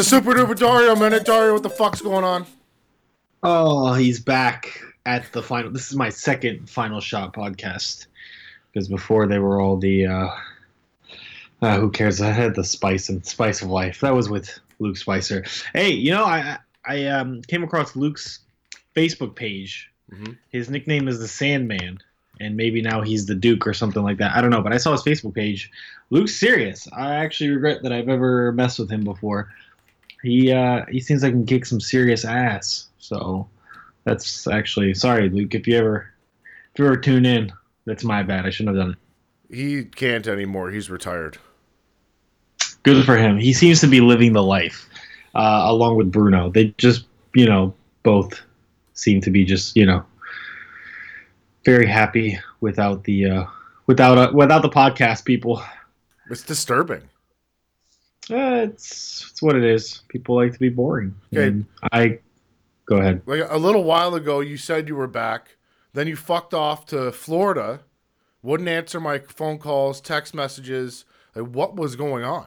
It's a super duper Dario minute. Dario, what the fuck's going on? Oh, he's back at the final. This is my second final shot podcast because before they were all the. Uh, uh, who cares? I had the spice and spice of life. That was with Luke Spicer. Hey, you know, I I um, came across Luke's Facebook page. Mhm. His nickname is the Sandman, and maybe now he's the Duke or something like that. I don't know, but I saw his Facebook page. Luke's serious. I actually regret that I've ever messed with him before. He uh, he seems like he can kick some serious ass. So that's actually sorry, Luke. If you ever if you ever tune in, that's my bad. I shouldn't have done it. He can't anymore. He's retired. Good for him. He seems to be living the life, uh, along with Bruno. They just, you know, both seem to be just, you know, very happy without the, uh, without uh, without the podcast people. It's disturbing. Uh, it's it's what it is. People like to be boring. Okay. And I go ahead. Like a little while ago, you said you were back. Then you fucked off to Florida. Wouldn't answer my phone calls, text messages. Like, what was going on?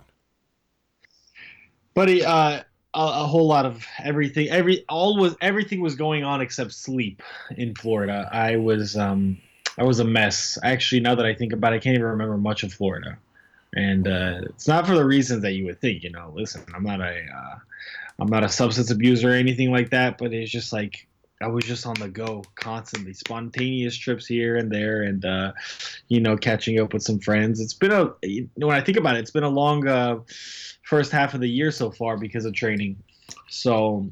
Buddy, uh, a, a whole lot of everything. Every all was everything was going on except sleep in Florida. I was um I was a mess. Actually, now that I think about it, I can't even remember much of Florida. And uh, it's not for the reasons that you would think. You know, listen, I'm not a uh, I'm not a substance abuser or anything like that. But it's just like I was just on the go constantly, spontaneous trips here and there, and uh, you know, catching up with some friends. It's been a you know, when I think about it, it's been a long uh, first half of the year so far because of training. So,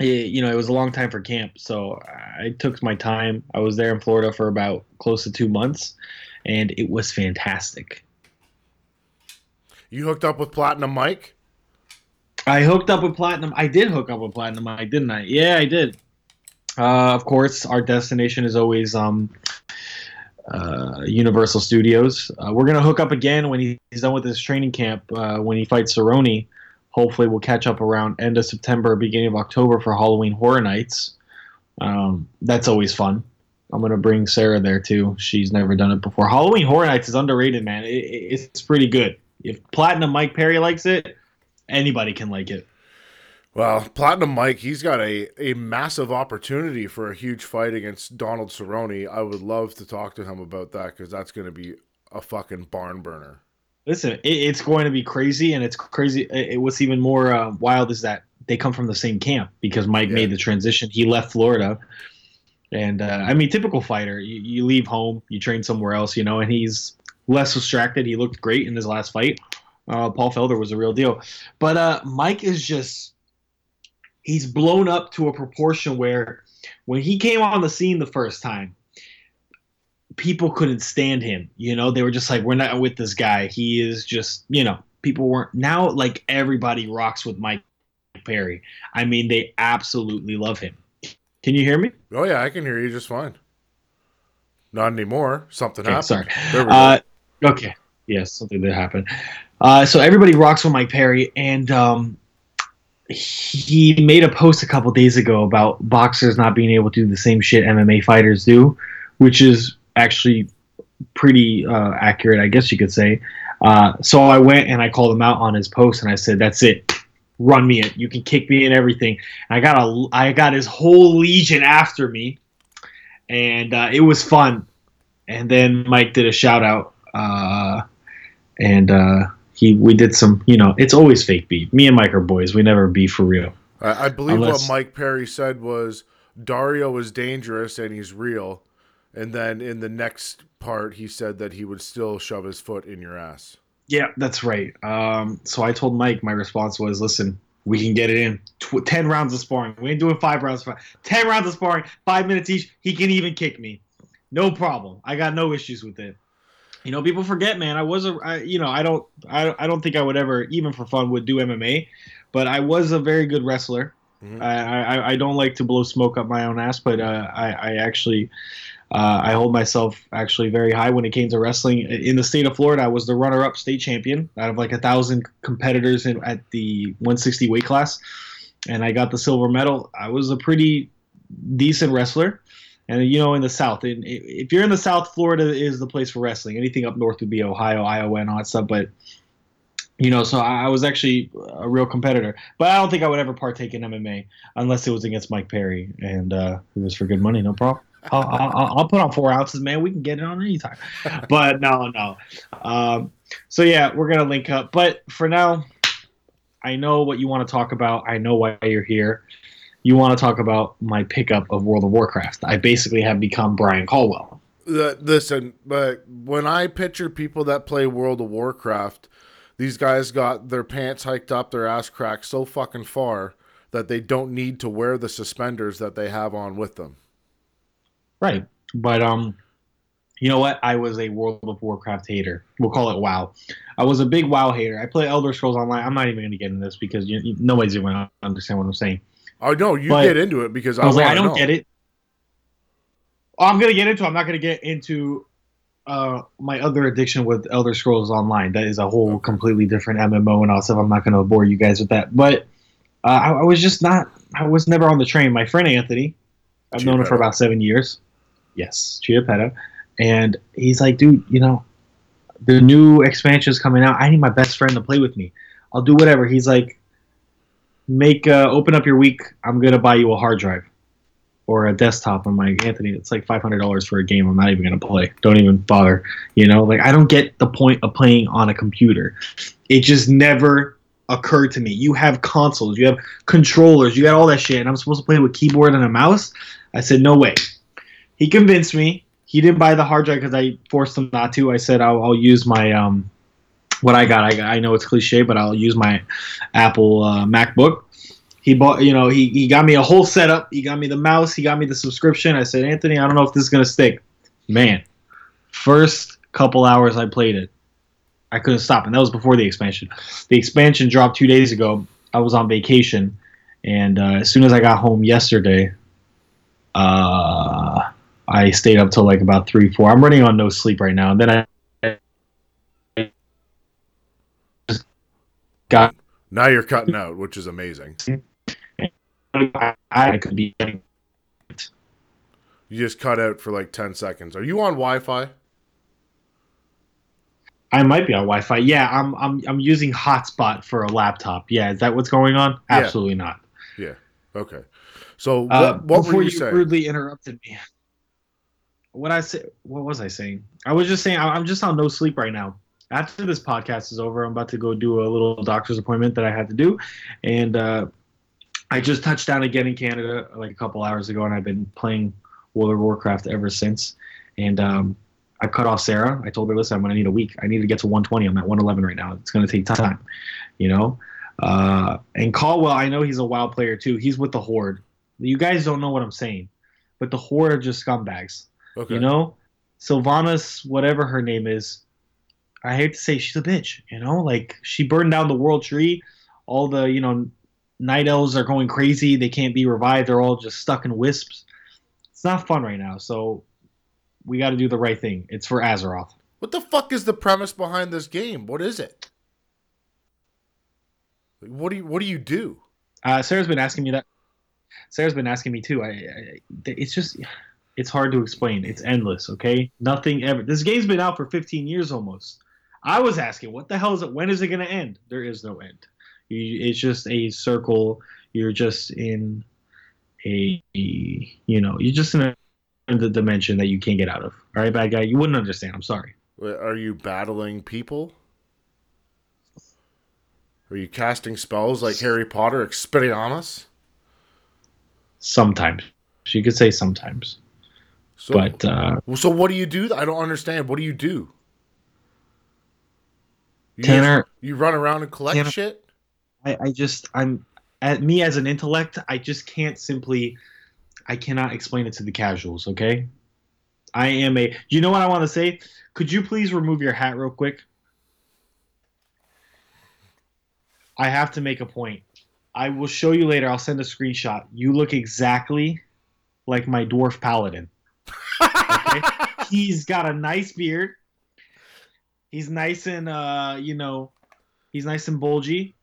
it, you know, it was a long time for camp. So I took my time. I was there in Florida for about close to two months, and it was fantastic. You hooked up with Platinum Mike? I hooked up with Platinum. I did hook up with Platinum, Mike, didn't I? Yeah, I did. Uh, of course, our destination is always um, uh, Universal Studios. Uh, we're gonna hook up again when he's done with his training camp. Uh, when he fights Cerrone, hopefully we'll catch up around end of September, beginning of October for Halloween Horror Nights. Um, that's always fun. I'm gonna bring Sarah there too. She's never done it before. Halloween Horror Nights is underrated, man. It, it, it's pretty good. If Platinum Mike Perry likes it, anybody can like it. Well, Platinum Mike, he's got a, a massive opportunity for a huge fight against Donald Cerrone. I would love to talk to him about that because that's going to be a fucking barn burner. Listen, it, it's going to be crazy, and it's crazy. It, what's even more uh, wild is that they come from the same camp because Mike Yeah. made the transition. He left Florida, and uh, I mean, typical fighter. You, you leave home, you train somewhere else, you know, and he's less distracted. He looked great in his last fight. Uh, Paul Felder was a real deal, but uh, Mike is just he's blown up to a proportion where when he came on the scene the first time people couldn't stand him. You know, they were just like, we're not with this guy. He is just, you know, people weren't. Now, like, everybody rocks with Mike Perry. I mean, they absolutely love him. Can you hear me? Oh, yeah, I can hear you just fine. Not anymore. Something Okay, happened. sorry. Okay. Yes, something did happen. Uh, so everybody rocks with Mike Perry, and um, he made a post a couple days ago about boxers not being able to do the same shit MMA fighters do, which is actually pretty uh, accurate, I guess you could say. Uh, so I went and I called him out on his post, and I said, "That's it, run me it. You can kick me and everything." And I got a, I got his whole legion after me, and uh, it was fun. And then Mike did a shout out, uh, and uh, he we did some. You know, it's always fake beef. Me and Mike are boys. We never beef for real. I, I believe unless- what Mike Perry said was Dario is dangerous and he's real. And then in the next part, he said that he would still shove his foot in your ass. Yeah, that's right. Um, so I told Mike. My response was, "Listen, we can get it in. Tw- ten rounds of sparring. We ain't doing five rounds. Of, ten rounds of sparring, five minutes each. He can even kick me, no problem. I got no issues with it. You know, people forget, man. I was a, I, you know, I don't, I, I don't think I would ever, even for fun, would do MMA, but I was a very good wrestler. Mhm. I, I, I don't like to blow smoke up my own ass, but uh, I, I actually, uh, I hold myself actually very high when it came to wrestling. In the state of Florida, I was the runner-up state champion out of like a thousand competitors in, at the 160 weight class, and I got the silver medal. I was a pretty decent wrestler. And you know, in the South, and if you're in the South, Florida is the place for wrestling. Anything up north would be Ohio, Iowa, and all that stuff. But you know, so I, I was actually a real competitor, but I don't think I would ever partake in MMA unless it was against Mike Perry, and uh, it was for good money, no problem. I'll, I'll, I'll put on four ounces, man. We can get it on anytime. But no, no. Um, so yeah, we're gonna link up. But for now, I know what you want to talk about. I know why you're here. You want to talk about my pickup of World of Warcraft. I basically have become Brian Caldwell. Uh, listen, but when I picture people that play World of Warcraft, these guys got their pants hiked up, their ass cracked so fucking far that they don't need to wear the suspenders that they have on with them. Right. But um you know what? I was a World of Warcraft hater. We'll call it WoW. I was a big WoW hater. I play Elder Scrolls Online. I'm not even going to get into this because you, you, nobody's going to understand what I'm saying. Oh no, you But get into it because I, I was like, I don't know. get it. I'm gonna get into. it. I'm not gonna get into uh, my other addiction with Elder Scrolls Online. That is a whole completely different MMO and all stuff. I'm not gonna bore you guys with that. But uh, I, I was just not. I was never on the train. My friend Anthony, I've known him for about seven years. Yes, Chiappetta, and he's like, dude, you know, the new expansion is coming out. I need my best friend to play with me. I'll do whatever. He's like, make uh, open up your week. I'm gonna buy you a hard drive or a desktop. I'm like, Anthony, it's like five hundred dollars for a game. I'm not even gonna play. Don't even bother. You know, like I don't get the point of playing on a computer. It just never occurred to me. You have consoles, you have controllers, you got all that shit, and I'm supposed to play with keyboard and a mouse. I said, no way. He convinced me. He didn't buy the hard drive because I forced him not to. I said I'll, I'll use my um, what I got. I, I know it's cliche, but I'll use my Apple uh, MacBook. He bought, you know, he, he got me a whole setup. He got me the mouse. He got me the subscription. I said, Anthony, I don't know if this is gonna stick. Man, first couple hours I played it, I couldn't stop, and that was before the expansion. The expansion dropped two days ago. I was on vacation, and uh, as soon as I got home yesterday, uh, I stayed up till like about three, four. I'm running on no sleep right now, and then I got Now you're cutting out, which is amazing. I, I could be You just cut out for like ten seconds. Are you on Wi-Fi? I might be on Wi-Fi. Yeah, I'm I'm I'm using hotspot for a laptop. Yeah, is that what's going on? Yeah. Absolutely not. Yeah. Okay. So what, Uh, what before were you, you saying? rudely interrupted me. What I say? What was I saying? I was just saying I'm just on no sleep right now. After this podcast is over, I'm about to go do a little doctor's appointment that I had to do, and uh, I just touched down again in Canada like a couple hours ago, and I've been playing World of Warcraft ever since. And um, I cut off Sarah. I told her, listen, I'm going to need a week. I need to get to 120. I'm at 111 right now. It's going to take time, you know. Uh, and Caldwell, I know he's a WoW player too. He's with the Horde. You guys don't know what I'm saying, but the Horde are just scumbags. Okay. You know, Sylvanas, whatever her name is. I hate to say she's a bitch. You know, like she burned down the world tree. All the you know night elves are going crazy. They can't be revived. They're all just stuck in wisps. It's not fun right now. So we got to do the right thing. It's for Azeroth. What the fuck is the premise behind this game? What is it? What do you What do you do? Uh, Sarah's been asking me that. Sarah's been asking me too. I, I, it's just, it's hard to explain. It's endless. Okay, nothing ever. This game's been out for 15 years almost. I was asking, what the hell is it? When is it going to end? There is no end. You, it's just a circle. You're just in a, you know, you're just in a in the dimension that you can't get out of. All right, bad guy. You wouldn't understand. I'm sorry. Are you battling people? Are you casting spells like Harry Potter, Expelliarmus? Sometimes you could say sometimes, So, but uh, so what do you do? I don't understand. What do you do? You Tanner, just- you run around and collect Tanner- shit. I, I just I'm at me as an intellect, I just can't simply I cannot explain it to the casuals, okay? I am a you know what I want to say? Could you please remove your hat real quick? I have to make a point. I will show you later. I'll send a screenshot. You look exactly like my dwarf paladin. Okay? he's got a nice beard. He's nice and uh, you know, he's nice and bulgy,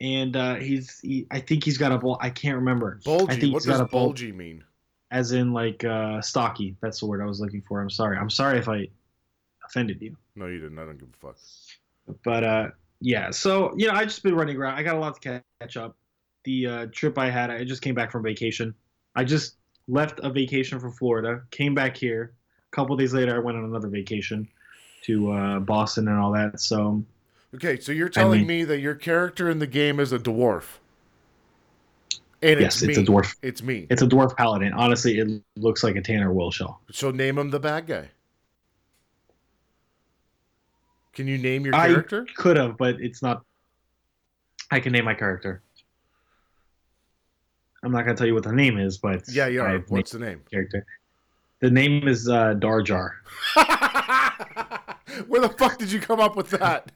and uh, he's he, I think he's got a bul. I can't remember. I bulgy. think What does bulgy mean? as in like uh, stocky. That's the word I was looking for. I'm sorry. I'm sorry if I offended you, No, you didn't. I don't give a fuck. but uh, yeah, so you know, I just been running around. I got a lot to catch up. The uh, trip I had, I just came back from vacation. I just left a vacation for Florida, came back here. A couple days later, I went on another vacation to uh, Boston and all that. So, Okay, so you're telling mean- me that your character in the game is a dwarf. And yes, it's, it's me. a dwarf. It's me. It's a dwarf paladin. Honestly, it looks like a Tanner Wilshell. So name him the bad guy. Can you name your I- character? Could have, but it's not. I can name my character. I'm not gonna tell you what the name is, but Yeah, yeah. What's the name? character. The name is uh, Darjar. Where the fuck did you come up with that?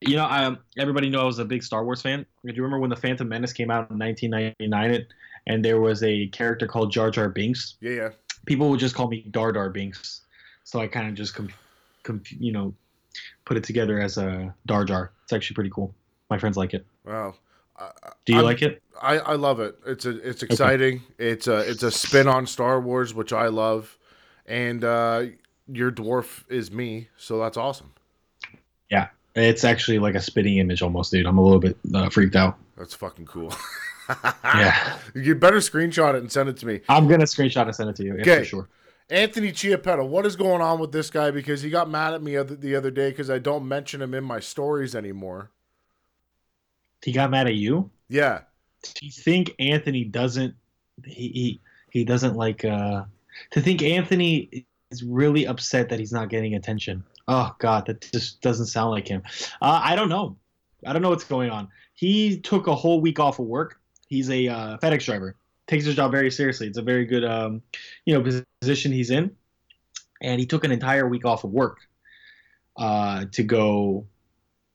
You know, um, everybody knew I was a big Star Wars fan. Do you remember when the Phantom Menace came out in 1999? It, and there was a character called Jar Jar Binks. Yeah, yeah. People would just call me Dar Dar Binks, so I kind of just, com- com- you know, put it together as a Dar Jar. It's actually pretty cool. My friends like it. Wow. Do you I'm- like it? I, I love it. It's a it's exciting. It's a it's a spin on Star Wars, which I love, and uh, your dwarf is me, so that's awesome. Yeah, it's actually like a spitting image almost, dude. I'm a little bit uh, freaked out. That's fucking cool. Yeah. you better screenshot it and send it to me. I'm gonna screenshot and send it to you. Okay. for sure. Anthony Chiappetta, what is going on with this guy? Because he got mad at me other, the other day because I don't mention him in my stories anymore. He got mad at you. Yeah, Do you think Anthony doesn't? He he, he doesn't like. uh To think Anthony is really upset that he's not getting attention. Oh God, that just doesn't sound like him. Uh, I don't know. I don't know what's going on. He took a whole week off of work. He's a uh, FedEx driver. Takes his job very seriously. It's a very good, um, you know, position he's in. And he took an entire week off of work uh, to go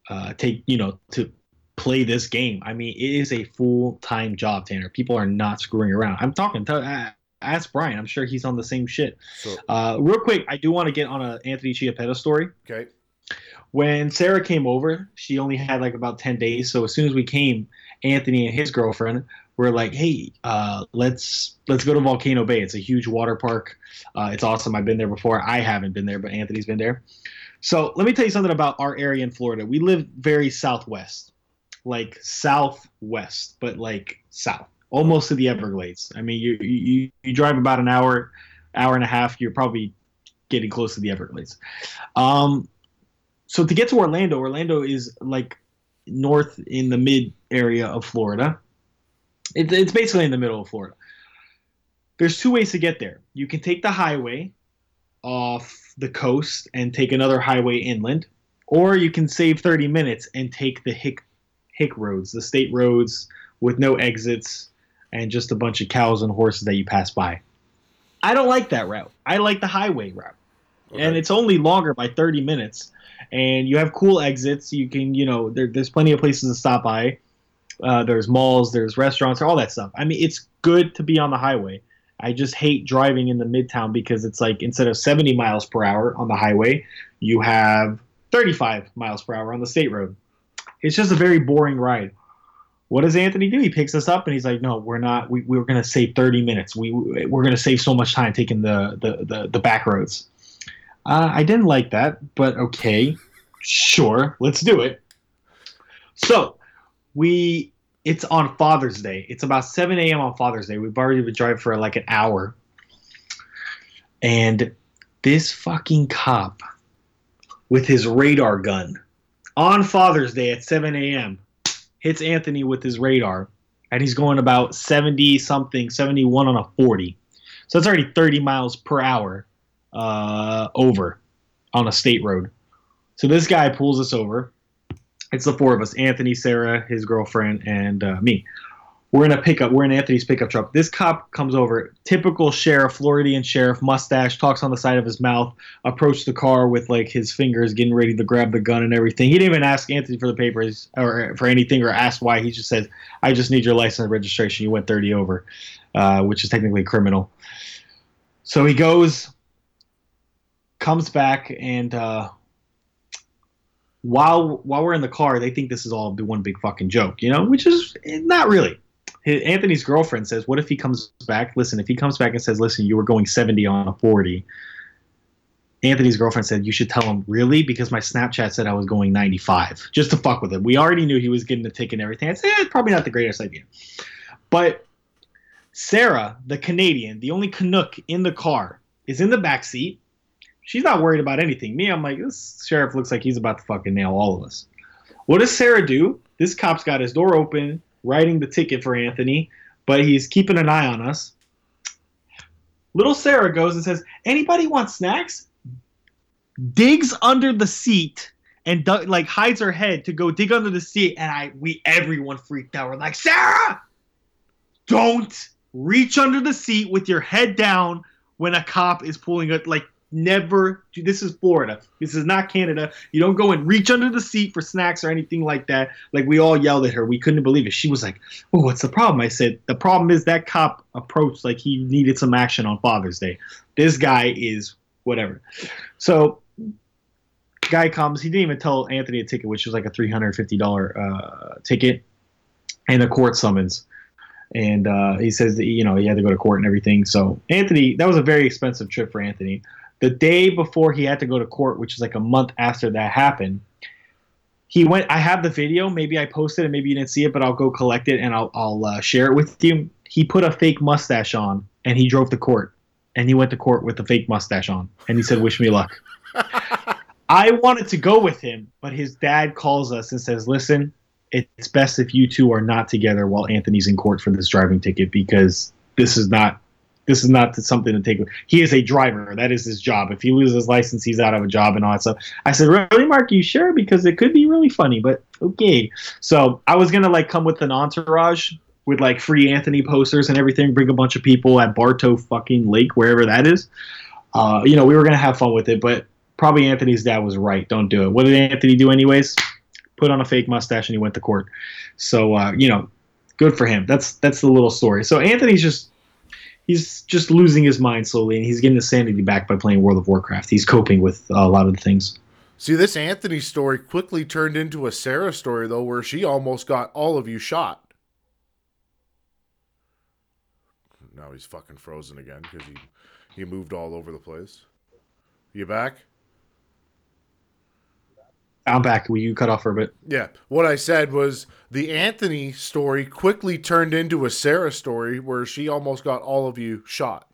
uh, take, you know, to play this game. I mean, it is a full time job, Tanner. People are not screwing around. I'm talking to uh, ask Brian. I'm sure he's on the same shit. so Uh, real quick, I do want to get on a Anthony Chiappetta story. okay. When Sarah came over, she only had like about ten days. So as soon as we came, Anthony and his girlfriend were like, "Hey, uh, let's let's go to Volcano Bay. It's a huge water park. Uh, it's awesome. I've been there before. I haven't been there, but Anthony's been there. So let me tell you something about our area in Florida. We live very southwest, like southwest, but like south, almost to the Everglades. I mean, you you you drive about an hour, hour and a half. You're probably getting close to the Everglades. Um, so to get to Orlando, Orlando is like north in the mid area of Florida. It's it's basically in the middle of Florida. There's two ways to get there. You can take the highway off the coast and take another highway inland, or you can save 30 minutes and take the hick hick roads, the state roads with no exits and just a bunch of cows and horses that you pass by. I don't like that route. I like the highway route. And it's only longer by 30 minutes. And you have cool exits. You can you know there, there's plenty of places to stop by. Uh, there's malls there's restaurants all that stuff. I mean it's good to be on the highway. I just hate driving in the midtown because it's like instead of 70 miles per hour on the highway you have 35 miles per hour on the state road. It's just a very boring ride what does anthony do he picks us up and he's like no we're not we, we're going to save 30 minutes we, we're going to save so much time taking the, the, the, the back roads uh, I didn't like that, but okay, sure, let's do it. So we, it's on Father's Day. It's about 7 a.m. on Father's Day. We've already been driving for like an hour, and this fucking cop with his radar gun on Father's Day at 7 a.m. hits Anthony with his radar, and he's going about 70 something, 71 on a 40. So it's already 30 miles per hour uh, over on a state road. So this guy pulls us over. It's the four of us: Anthony, Sarah, his girlfriend, and uh, me. We're in a pickup. We're in Anthony's pickup truck. This cop comes over, typical sheriff, Floridian sheriff, mustache, talks on the side of his mouth, approached the car with like his fingers getting ready to grab the gun and everything. He didn't even ask Anthony for the papers or for anything or ask why. He just said, "I just need your license and registration. You went 30 over," uh, which is technically criminal. So he goes, comes back and uh, while while we're in the car, they think this is all one big fucking joke, you know, which is not really. Anthony's girlfriend says, "What if he comes back? Listen, if he comes back and says, listen, you were going 70 on a 40, Anthony's girlfriend said, You should tell him, really? Because my Snapchat said I was going 95, just to fuck with him. We already knew he was getting the ticket and everything. I eh, probably not the greatest idea. But Sarah, the Canadian, the only Canuck in the car, is in the back seat. She's not worried about anything. Me, I'm like, this sheriff looks like he's about to fucking nail all of us. What does Sarah do? This cop's got his door open, writing the ticket for Anthony, but he's keeping an eye on us. Little Sarah goes and says, Anybody want snacks? Digs under the seat and like hides her head to go dig under the seat. And I, we, everyone freaked out. We're like, Sarah, don't reach under the seat with your head down when a cop is pulling it. Like, never. This is Florida. This is not Canada. You don't go and reach under the seat for snacks or anything like that. Like, we all yelled at her. We couldn't believe it. She was like, Oh, what's the problem? I said, The problem is that cop approached like he needed some action on Father's Day. This guy is whatever. So, guy comes. He didn't even tell Anthony a ticket, which was like a $350 uh, ticket and a court summons and uh, he says that you know he had to go to court and everything. So Anthony, that was a very expensive trip for Anthony. The day before he had to go to court, which is like a month after that happened, he went. I have the video. Maybe I posted it. Maybe you didn't see it, but I'll go collect it and I'll I'll uh, share it with you. He put a fake mustache on and he drove to court. And he went to court with a fake mustache on. And he said, "Wish me luck." I wanted to go with him, but his dad calls us and says, "Listen, it's best if you two are not together while Anthony's in court for this driving ticket because this is not this is not something to take. He is a driver. That is his job. If he loses his license, he's out of a job and all that stuff. I said, really, Mark? You sure? Because it could be really funny. But okay. So I was gonna like come with an entourage with like free Anthony posters and everything. Bring a bunch of people at Bartow fucking Lake, wherever that is. Uh, you know, we were gonna have fun with it, but probably Anthony's dad was right. Don't do it. What did Anthony do anyways? Put on a fake mustache and he went to court. So uh, you know, good for him. That's that's the little story. So Anthony's just he's just losing his mind slowly, and he's getting his sanity back by playing World of Warcraft. He's coping with a lot of the things. See, this Anthony story quickly turned into a Sarah story, though, where she almost got all of you shot. Now he's fucking frozen again because he he moved all over the place. You back? I'm back. Will you cut off for a bit? Yeah. What I said was the Anthony story quickly turned into a Sarah story where she almost got all of you shot.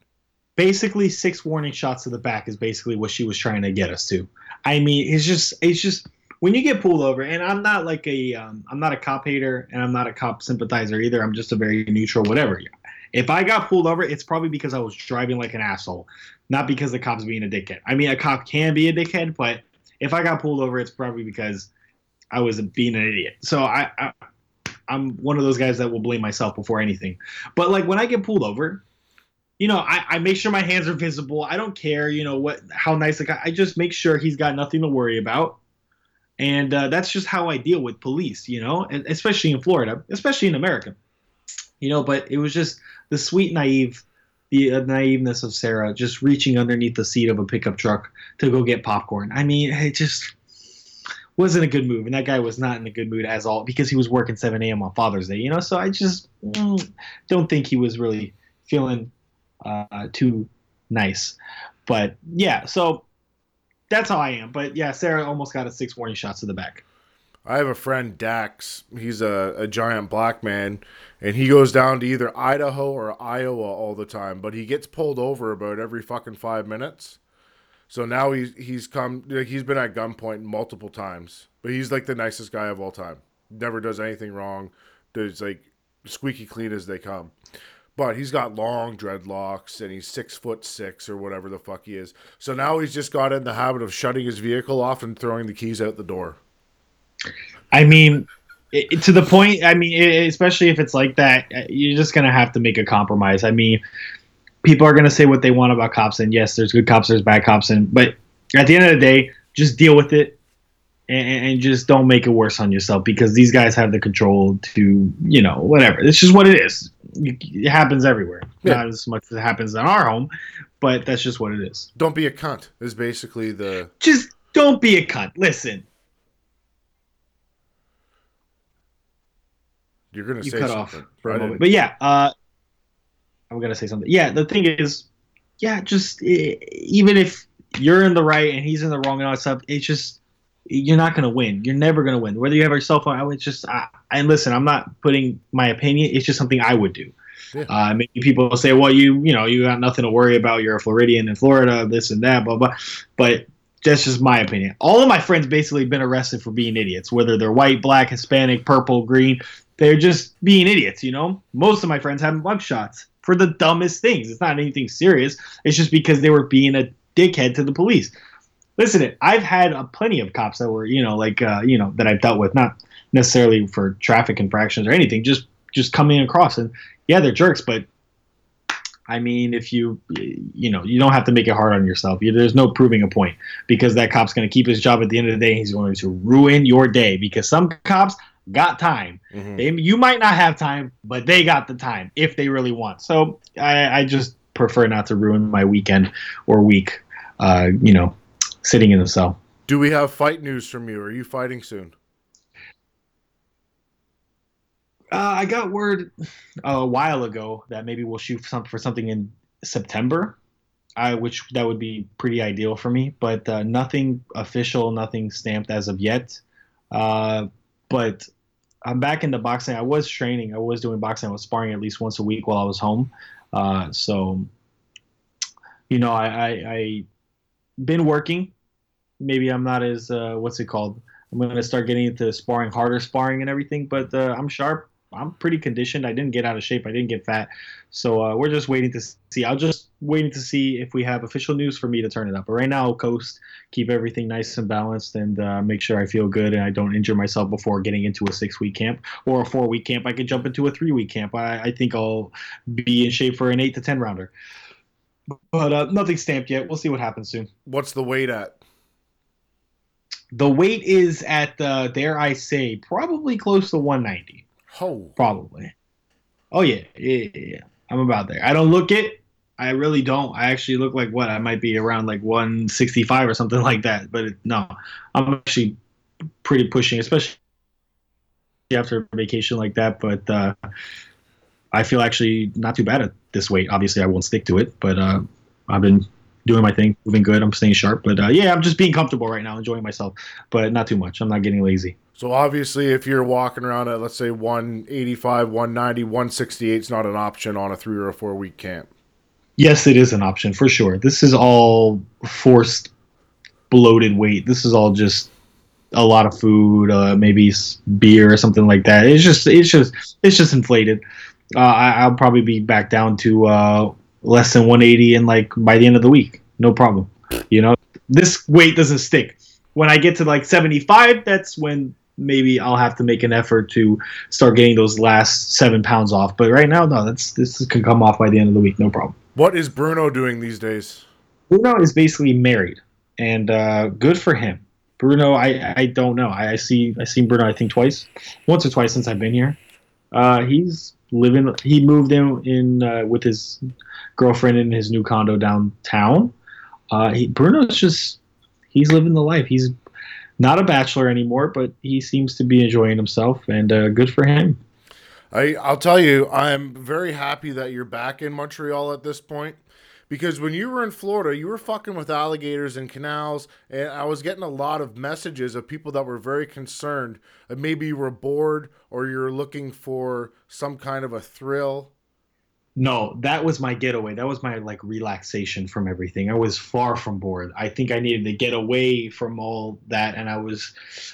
Basically, six warning shots to the back is basically what she was trying to get us to. I mean, it's just it's just when you get pulled over, and I'm not like a um, I'm not a cop hater, and I'm not a cop sympathizer either. I'm just a very neutral whatever. If I got pulled over, it's probably because I was driving like an asshole, not because the cop's being a dickhead. I mean, a cop can be a dickhead, but if I got pulled over, it's probably because I was being an idiot. So I, I I'm one of those guys that will blame myself before anything. But like when I get pulled over, you know, I, I make sure my hands are visible. I don't care, you know, what how nice the guy. I just make sure he's got nothing to worry about. And uh, that's just how I deal with police, you know, and especially in Florida, especially in America, you know. But it was just the sweet naive, the uh, naiveness of Sarah just reaching underneath the seat of a pickup truck to go get popcorn. I mean, it just wasn't a good move, and that guy was not in a good mood as all because he was working 7 a.m. on Father's Day, you know. So I just mm, don't think he was really feeling uh, too nice. But yeah, so that's how I am. But yeah, Sarah almost got a six warning shots to the back. I have a friend, Dax. He's a, a giant black man, and he goes down to either Idaho or Iowa all the time, but he gets pulled over about every fucking five minutes. So now he's he's come he's been at gunpoint multiple times, but he's like the nicest guy of all time. Never does anything wrong. Does like squeaky clean as they come. But he's got long dreadlocks and he's six foot six or whatever the fuck he is. So now he's just got in the habit of shutting his vehicle off and throwing the keys out the door. I mean, it, to the point. I mean, it, especially if it's like that, uh, you're just gonna have to make a compromise. I mean, people are gonna say what they want about cops, and yes, there's good cops, there's bad cops, and but at the end of the day, just deal with it. And, and just don't make it worse on yourself because these guys have the control to, you know, whatever. It's just what it is. It happens everywhere. Yeah. Not as much as it happens in our home, but that's just what it is. Don't be a cunt is basically the Just don't be a cunt. Listen, you're gonna you say cut something. off for a moment. But yeah, uh, I'm gonna say something. Yeah, the thing is, yeah, just eh, even if you're in the right and he's in the wrong and all that stuff. It's just you're not gonna win. You're never gonna win. Whether you have your cell phone, I would just I, and listen. I'm not putting my opinion. It's just something I would do. Yeah. Uh, maybe people say, well, you you know you got nothing to worry about. You're a Floridian in Florida, this and that, blah blah. But that's just my opinion. All of my friends basically been arrested for being idiots, whether they're white, black, Hispanic, purple, green. They're just being idiots, you know. Most of my friends have mugshots for the dumbest things. It's not anything serious. It's just because they were being a dickhead to the police. Listen, I've had uh, plenty of cops that were, you know, like, uh, you know, that I've dealt with, not necessarily for traffic infractions or anything, just just coming across and yeah, they're jerks, but I mean, if you, you know, you don't have to make it hard on yourself. There's no proving a point because that cop's going to keep his job at the end of the day. He's going to ruin your day because some cops got time. Mm-hmm. They, you might not have time, but they got the time if they really want. So I, I just prefer not to ruin my weekend or week, uh, you know, sitting in the cell. Do we have fight news from you? Are you fighting soon? Uh, I got word a while ago that maybe we'll shoot some, for something in September, I, which that would be pretty ideal for me. But uh, nothing official, nothing stamped as of yet. Uh, but I'm back into boxing. I was training. I was doing boxing. I was sparring at least once a week while I was home. Uh, so, you know, I, I, I been working. Maybe I'm not as uh, what's it called. I'm going to start getting into sparring, harder sparring and everything. But uh, I'm sharp. I'm pretty conditioned. I didn't get out of shape. I didn't get fat. So uh, we're just waiting to see. I'll just waiting to see if we have official news for me to turn it up. But right now, I'll coast, keep everything nice and balanced, and uh, make sure I feel good and I don't injure myself before getting into a six week camp or a four week camp. I could jump into a three week camp. I, I think I'll be in shape for an eight to ten rounder. But uh, nothing stamped yet. We'll see what happens soon. What's the weight at? The weight is at, uh, dare I say, probably close to 190. Oh, probably. Oh yeah, yeah, yeah. I'm about there. I don't look it. I really don't. I actually look like what I might be around like 165 or something like that. But it, no, I'm actually pretty pushing, especially after a vacation like that. But uh, I feel actually not too bad at this weight. Obviously, I won't stick to it, but uh, I've been doing my thing, moving good. I'm staying sharp. But uh, yeah, I'm just being comfortable right now, enjoying myself, but not too much. I'm not getting lazy. So obviously, if you're walking around at let's say 185, 190, 168 is not an option on a three or a four week camp. Yes, it is an option for sure. This is all forced bloated weight. This is all just a lot of food, uh, maybe beer or something like that. It's just it's just it's just inflated. Uh, I, will probably be back down to uh, less than 180 and like by the end of the week, no problem. You know, this weight doesn't stick. When I get to like 75, that's when maybe I'll have to make an effort to start getting those last seven pounds off. But right now, no, that's this can come off by the end of the week, no problem. What is Bruno doing these days? Bruno is basically married, and uh, good for him. Bruno, I I don't know. I, I see I seen Bruno I think twice, once or twice since I've been here. Uh, he's living. He moved in in uh, with his girlfriend in his new condo downtown. Uh, he, Bruno's just he's living the life. He's not a bachelor anymore, but he seems to be enjoying himself, and uh, good for him. I, I'll tell you, I'm very happy that you're back in Montreal at this point because when you were in Florida, you were fucking with alligators and canals, and I was getting a lot of messages of people that were very concerned. Maybe you were bored or you're looking for some kind of a thrill no, that was my getaway. That was my like relaxation from everything. I was far from bored. I think I needed to get away from all that and I was,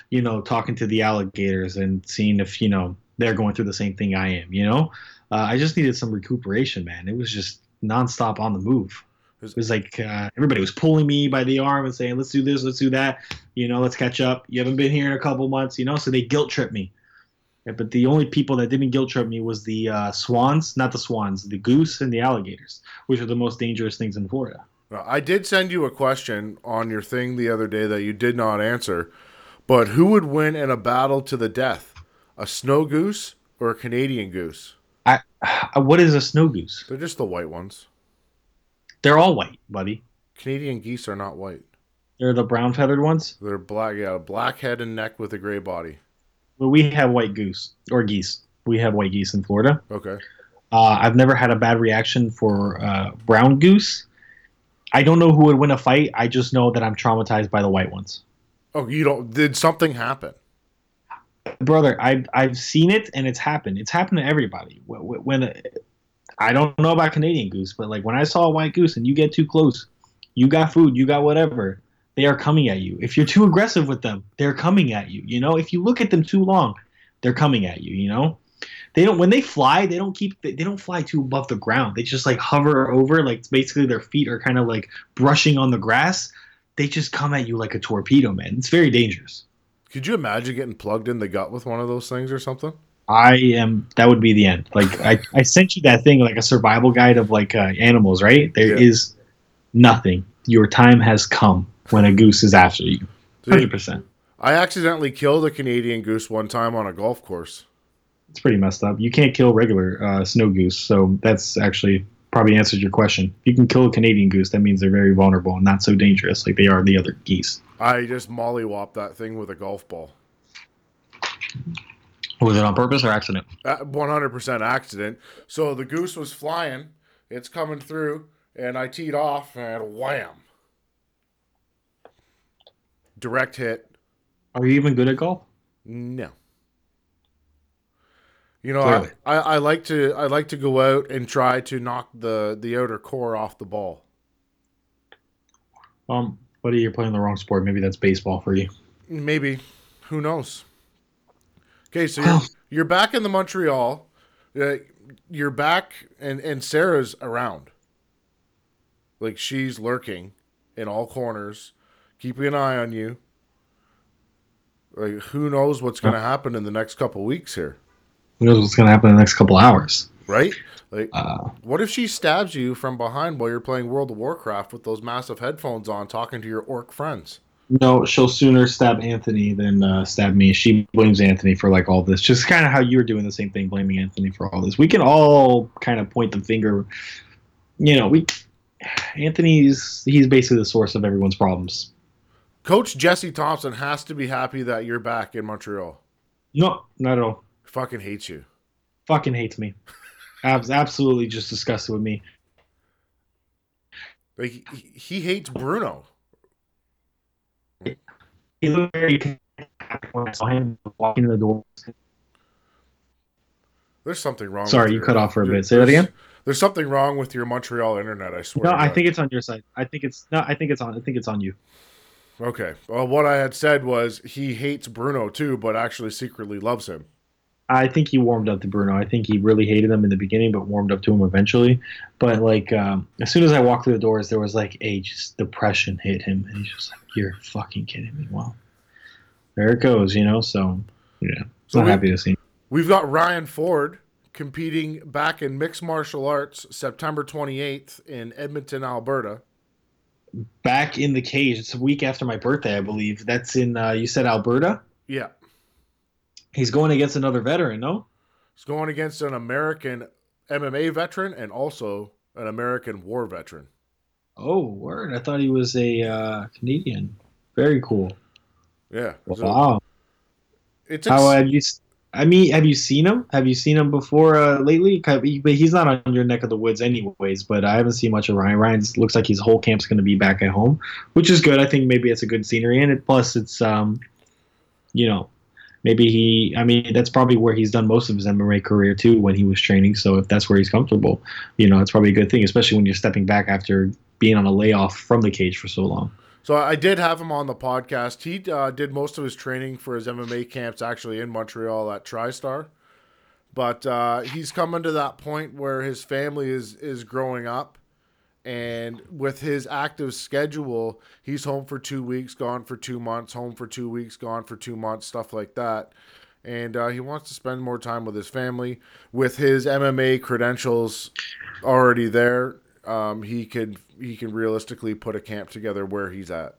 you know, talking to the alligators and seeing if, you know, they're going through the same thing I am, you know? Uh, I just needed some recuperation, man. It was just nonstop on the move. It was like uh, everybody was pulling me by the arm and saying, "Let's do this, let's do that." You know, let's catch up. You haven't been here in a couple months, you know. So they guilt trip me but the only people that didn't guilt trip me was the uh, swans, not the swans, the goose and the alligators, which are the most dangerous things in Florida. Well, I did send you a question on your thing the other day that you did not answer, but who would win in a battle to the death, a snow goose or a Canadian goose? I, what is a snow goose? They're just the white ones. They're all white, buddy. Canadian geese are not white. They're the brown feathered ones. They're black, yeah, black head and neck with a gray body. Well, we have white goose or geese. We have white geese in Florida. Okay. Uh, I've never had a bad reaction for uh, brown goose. I don't know who would win a fight. I just know that I'm traumatized by the white ones. Oh, you don't? Did something happen? Brother, I've I've seen it and it's happened. It's happened to everybody. When, when I don't know about Canadian goose, but like when I saw a white goose and you get too close, you got food, you got whatever, they are coming at you. If you're too aggressive with them, they're coming at you. You know, if you look at them too long, they're coming at you. You know, they don't when they fly, they don't keep they don't fly too above the ground. They just like hover over, like basically their feet are kind of like brushing on the grass. They just come at you like a torpedo, man. It's very dangerous. Could you imagine getting plugged in the gut with one of those things or something? I am. That would be the end. Like I, I sent you that thing, like a survival guide of like uh, animals. Right? There yeah. is nothing. Your time has come when a goose is after you. Hundred percent. I accidentally killed a Canadian goose one time on a golf course. It's pretty messed up. You can't kill regular uh, snow goose, so that's actually probably answers your question. If you can kill a Canadian goose, that means they're very vulnerable and not so dangerous like they are the other geese. I just mollywopped that thing with a golf ball. Was it on purpose or accident? One hundred percent accident. So the goose was flying, it's coming through, and I teed off and wham! Direct hit. Are you even good at golf? No. You know, I, I, I, like to I like to go out and try to knock the the outer core off the ball. Um, buddy, you're playing the wrong sport. Maybe that's baseball for you. Maybe, who knows? Okay, so you're, you're back in the Montreal. Uh, you're back, and and Sarah's around. Like she's lurking in all corners, keeping an eye on you. Like who knows what's going to happen in the next couple weeks here? Who knows what's going to happen in the next couple hours? Right? Like, uh, what if she stabs you from behind while you're playing World of Warcraft with those massive headphones on, talking to your orc friends? No, she'll sooner stab Anthony than uh, stab me. She blames Anthony for like all this. Just kind of how you're doing the same thing, blaming Anthony for all this. We can all kind of point the finger. You know, we Anthony's he's basically the source of everyone's problems. Coach Jesse Thompson has to be happy that you're back in Montreal. No, not at all. Fucking hates you. Fucking hates me. absolutely just disgusted with me. Like he, he hates Bruno. He looked very when I saw him walking in the door. There's something wrong. Sorry, you your, cut off for a bit. Say that again. There's something wrong with your Montreal internet. I swear. No, I think it's on your side. I think it's no. I think it's on. I think it's on you. Okay. Well, what I had said was he hates Bruno too, but actually secretly loves him. I think he warmed up to Bruno. I think he really hated him in the beginning, but warmed up to him eventually. But like um, as soon as I walked through the doors, there was like a just depression hit him, and he's just like, "You're fucking kidding me." Well, there it goes, you know. So yeah, so we, happy to see. We've got Ryan Ford competing back in mixed martial arts September 28th in Edmonton, Alberta. Back in the cage. It's a week after my birthday, I believe. That's in uh, you said Alberta. Yeah. He's going against another veteran, no? He's going against an American MMA veteran and also an American war veteran. Oh, word! I thought he was a uh, Canadian. Very cool. Yeah. Wow. it's how have you? I mean, have you seen him? Have you seen him before uh, lately? But he's not on your neck of the woods, anyways. But I haven't seen much of Ryan. Ryan looks like his whole camp's going to be back at home, which is good. I think maybe it's a good scenery, and it plus it's um, you know, maybe he i mean that's probably where he's done most of his mma career too when he was training so if that's where he's comfortable you know it's probably a good thing especially when you're stepping back after being on a layoff from the cage for so long so i did have him on the podcast he uh, did most of his training for his mma camps actually in montreal at tristar but uh, he's coming to that point where his family is is growing up and with his active schedule, he's home for two weeks, gone for two months, home for two weeks, gone for two months, stuff like that. And uh, he wants to spend more time with his family. With his MMA credentials already there, um, he could he can realistically put a camp together where he's at.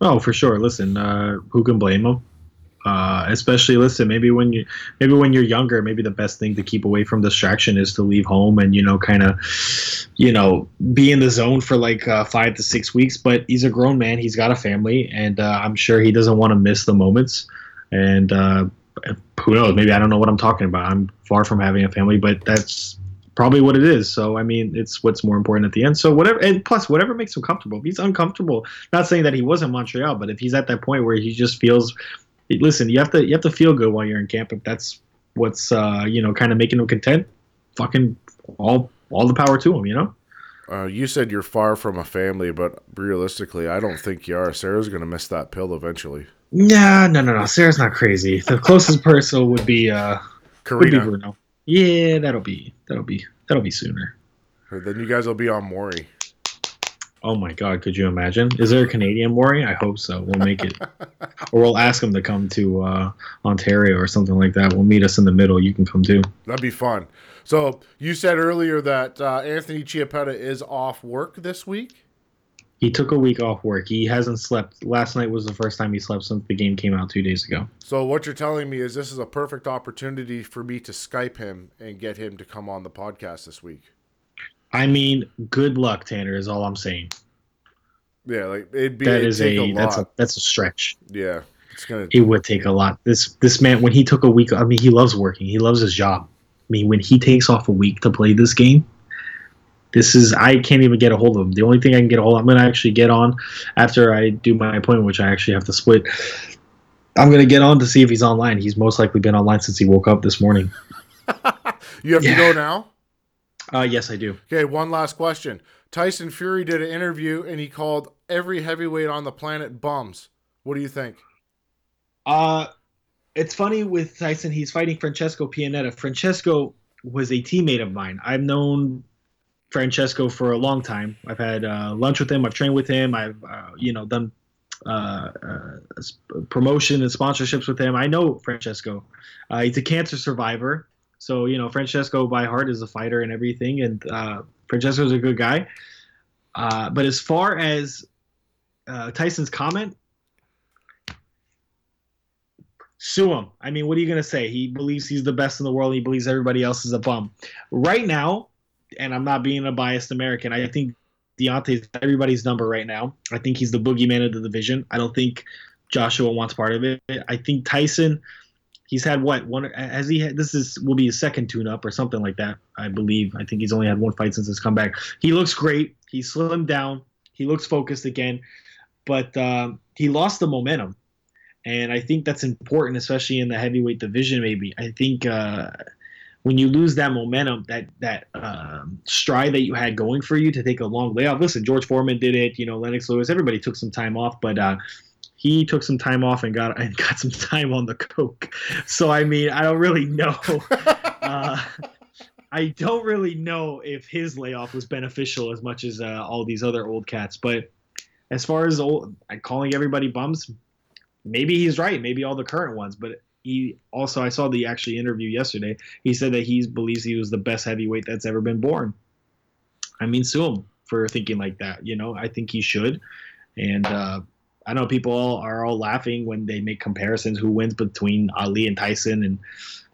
Oh, for sure. Listen, uh, who can blame him? Uh, especially listen maybe when you maybe when you're younger maybe the best thing to keep away from distraction is to leave home and you know kind of you know be in the zone for like uh, five to six weeks but he's a grown man he's got a family and uh, i'm sure he doesn't want to miss the moments and uh, who knows maybe i don't know what i'm talking about i'm far from having a family but that's probably what it is. So I mean, it's what's more important at the end. So whatever, and plus whatever makes him comfortable. If he's uncomfortable, not saying that he was in Montreal, but if he's at that point where he just feels, listen, you have to you have to feel good while you're in camp. If that's what's uh, you know kind of making him content, fucking all all the power to him. You know. Uh, you said you're far from a family, but realistically, I don't think you are. Sarah's gonna miss that pill eventually. Yeah, no, no, no. Sarah's not crazy. The closest person would be uh, would be Karina. Bruno. Yeah, that'll be that'll be that'll be sooner. Then you guys will be on Maury. Oh my God, could you imagine? Is there a Canadian Maury? I hope so. We'll make it, or we'll ask him to come to uh, Ontario or something like that. We'll meet us in the middle. You can come too. That'd be fun. So you said earlier that uh, Anthony Chiappetta is off work this week. He took a week off work. He hasn't slept. Last night was the first time he slept since the game came out two days ago. So what you're telling me is this is a perfect opportunity for me to Skype him and get him to come on the podcast this week. I mean, good luck, Tanner. Is all I'm saying. Yeah, like it'd be That it'd is a, a, that's a that's a stretch. yeah, it's gonna. It would take a lot. This this man when he took a week. I mean, he loves working. He loves his job. I mean, when he takes off a week to play this game, this is I can't even get a hold of him. The only thing I can get a hold, I'm gonna actually get on after I do my appointment, which I actually have to split. I'm gonna get on to see if he's online. He's most likely been online since he woke up this morning. You have Yeah. to go now. Uh, yes, I do. Okay, one last question. Tyson Fury did an interview and he called every heavyweight on the planet bums. What do you think? Uh, it's funny with Tyson. He's fighting Francesco Pianeta. Francesco was a teammate of mine. I've known Francesco for a long time. I've had uh, lunch with him. I've trained with him. I've uh, you know done uh, uh, promotion and sponsorships with him. I know Francesco. Uh, he's a cancer survivor. So you know Francesco by heart is a fighter and everything. And uh, Francesco's a good guy. But as far as Tyson's comment, sue him. I mean, what are you going to say? He believes he's the best in the world. He believes everybody else is a bum. Right now, and I'm not being a biased American, I think Deontay's everybody's number right now. I think he's the boogeyman of the division. I don't think Joshua wants part of it. I think Tyson, he's had what one has he had? This is will be his second tune-up or something like that. I believe. I think he's only had one fight since his comeback. He looks great. He slimmed down. He looks focused again, but um, he lost the momentum and I think that's important, especially in the heavyweight division. Maybe I think uh, when you lose that momentum, that that um, stride that you had going for you to take a long layoff. Listen, George Foreman did it. You know, Lennox Lewis. Everybody took some time off, but uh, he took some time off and got and got some time on the coke. So I mean, I don't really know. Uh, I don't really know if his layoff was beneficial as much as uh, all these other old cats. But as far as old, calling everybody bums, maybe he's right. Maybe all the current ones, but he also I saw the actually interview yesterday. He said that he believes he was the best heavyweight that's ever been born. I mean, sue him for thinking like that. You know, I think he should. And uh, I know people all are all laughing when they make comparisons who wins between Ali and Tyson, and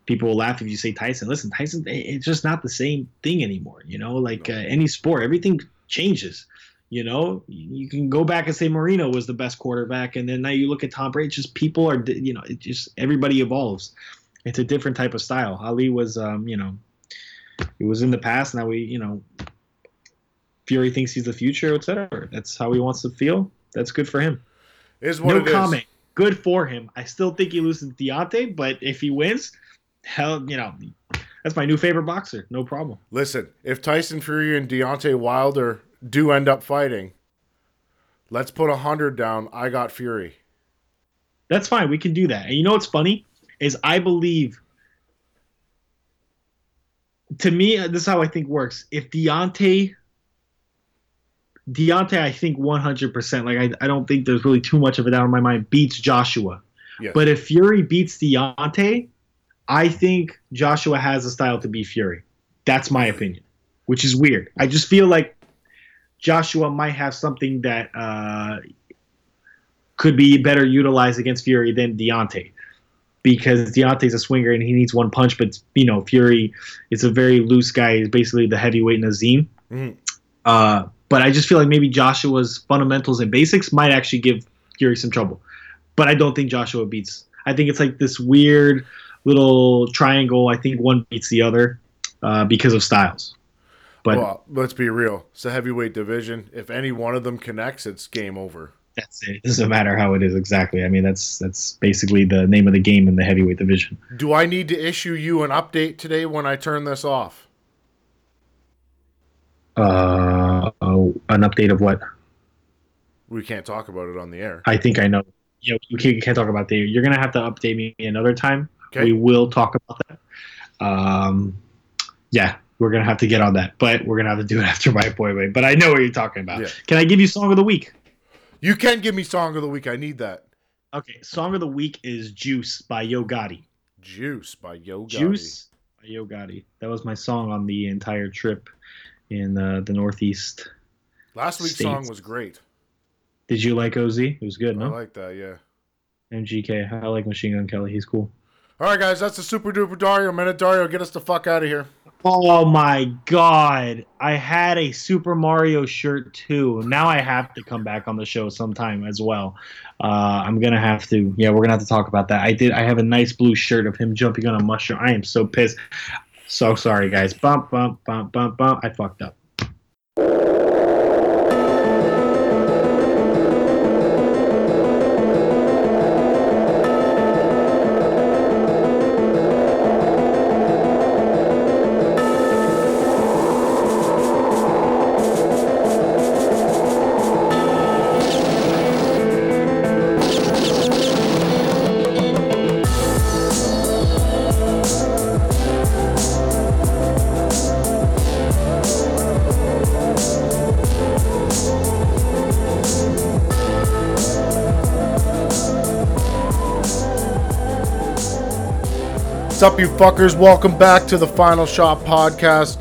people will laugh if you say Tyson. Listen, Tyson, it's just not the same thing anymore. You know, like uh, any sport, everything changes. You know, you can go back and say Marino was the best quarterback, and then now you look at Tom Brady. Just people are, you know, it just everybody evolves. It's a different type of style. Ali was, um, you know, it was in the past. Now we, you know, Fury thinks he's the future, etc. That's how he wants to feel. That's good for him. Is what no it is. comment. Good for him. I still think he loses to Deontay, but if he wins, hell, you know, that's my new favorite boxer. No problem. Listen, if Tyson Fury and Deontay Wilder do end up fighting, let's put a hundred down. I got Fury. That's fine. We can do that. And you know what's funny is I believe. To me, uh, this is how I think works. If Deontay, Deontay, I think 100%. Like I, I don't think there's really too much of a doubt in my mind. Beats Joshua, Yes. but if Fury beats Deontay, I think Joshua has a style to beat Fury. That's my opinion, which is weird. I just feel like Joshua might have something that uh, could be better utilized against Fury than Deontay. Because Deontay's a swinger and he needs one punch, but you know Fury is a very loose guy. He's basically the heavyweight Naseem. Mhm. Uh, but I just feel like maybe Joshua's fundamentals and basics might actually give Fury some trouble. But I don't think Joshua beats. I think it's like this weird little triangle. I think one beats the other. uh, because of styles. But well, let's be real. It's a heavyweight division. If any one of them connects, it's game over. That's it. it. Doesn't matter how it is exactly. I mean, that's that's basically the name of the game in the heavyweight division. Do I need to issue you an update today when I turn this off? Uh, oh, an update of what? We can't talk about it on the air. I think I know. You know, you can't, can't talk about the. You're gonna have to update me another time. Okay. We will talk about that. Um, yeah, we're gonna have to get on that, but we're gonna have to do it after my appointment. But I know what you're talking about. Yeah. Can I give you song of the week? You can give me song of the week. I need that. Okay, song of the week is "Juice" by Yo Gotti. Juice by Yo Gotti. Juice by Yo Gotti. That was my song on the entire trip in uh, the Northeast. Last week's States. song was great. Did you like OZ? It was good, no? I like that. Yeah. MGK. I like Machine Gun Kelly. He's cool. All right, guys. That's the super duper Dario minute. Dario, get us the fuck out of here. Oh my god. I had a Super Mario shirt too. Now I have to come back on the show sometime as well. Uh, I'm gonna have to. Yeah, we're gonna have to talk about that. I did. I have a nice blue shirt of him jumping on a mushroom. I am so pissed. So sorry, guys. Bump, bump, bump, bump, bump. I fucked up. Up, you fuckers? Welcome back to the Final Shot Podcast.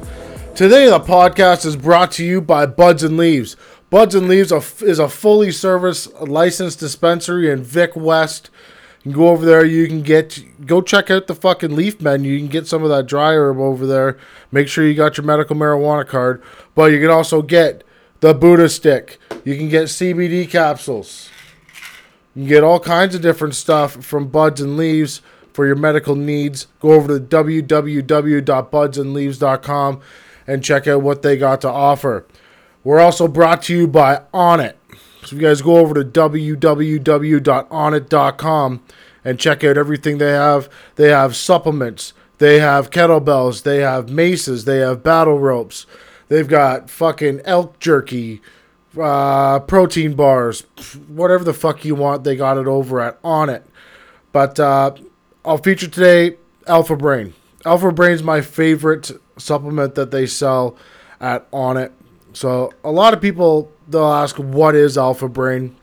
Today, the podcast is brought to you by Buds and Leaves. Buds and Leaves is a fully serviced licensed dispensary in Vic West. You can go over there. You can get go check out the fucking leaf menu. You can get some of that dry herb over there. Make sure you got your medical marijuana card. But you can also get the Buddha stick. You can get CBD capsules. You can get all kinds of different stuff from Buds and Leaves for your medical needs. Go over to www.budsandleaves.com and check out what they got to offer. We're also brought to you by Onnit. So if you guys go over to www.onnit.com and check out everything they have. They have supplements, they have kettlebells, they have maces, they have battle ropes. They've got fucking elk jerky, uh, protein bars, whatever the fuck you want. They got it over at Onnit. But uh, I'll feature today Alpha Brain. Alpha Brain's my favorite supplement that they sell at Onnit. So a lot of people they'll ask what is Alpha Brain.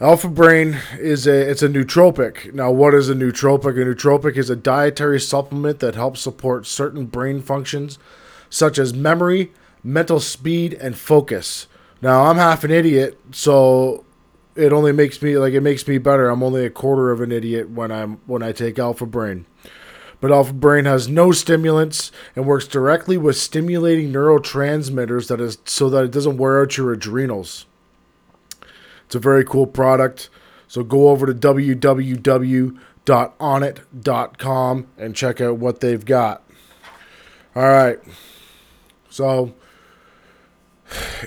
Alpha Brain is a it's a nootropic. Now what is a nootropic? A nootropic is a dietary supplement that helps support certain brain functions such as memory, mental speed and focus. Now I'm half an idiot, so it only makes me like it makes me better. I'm only a quarter of an idiot when I'm when I take Alpha Brain. But Alpha Brain has no stimulants and works directly with stimulating neurotransmitters that is so that it doesn't wear out your adrenals. It's a very cool product. So go over to www.onnit.com and check out what they've got. All right. So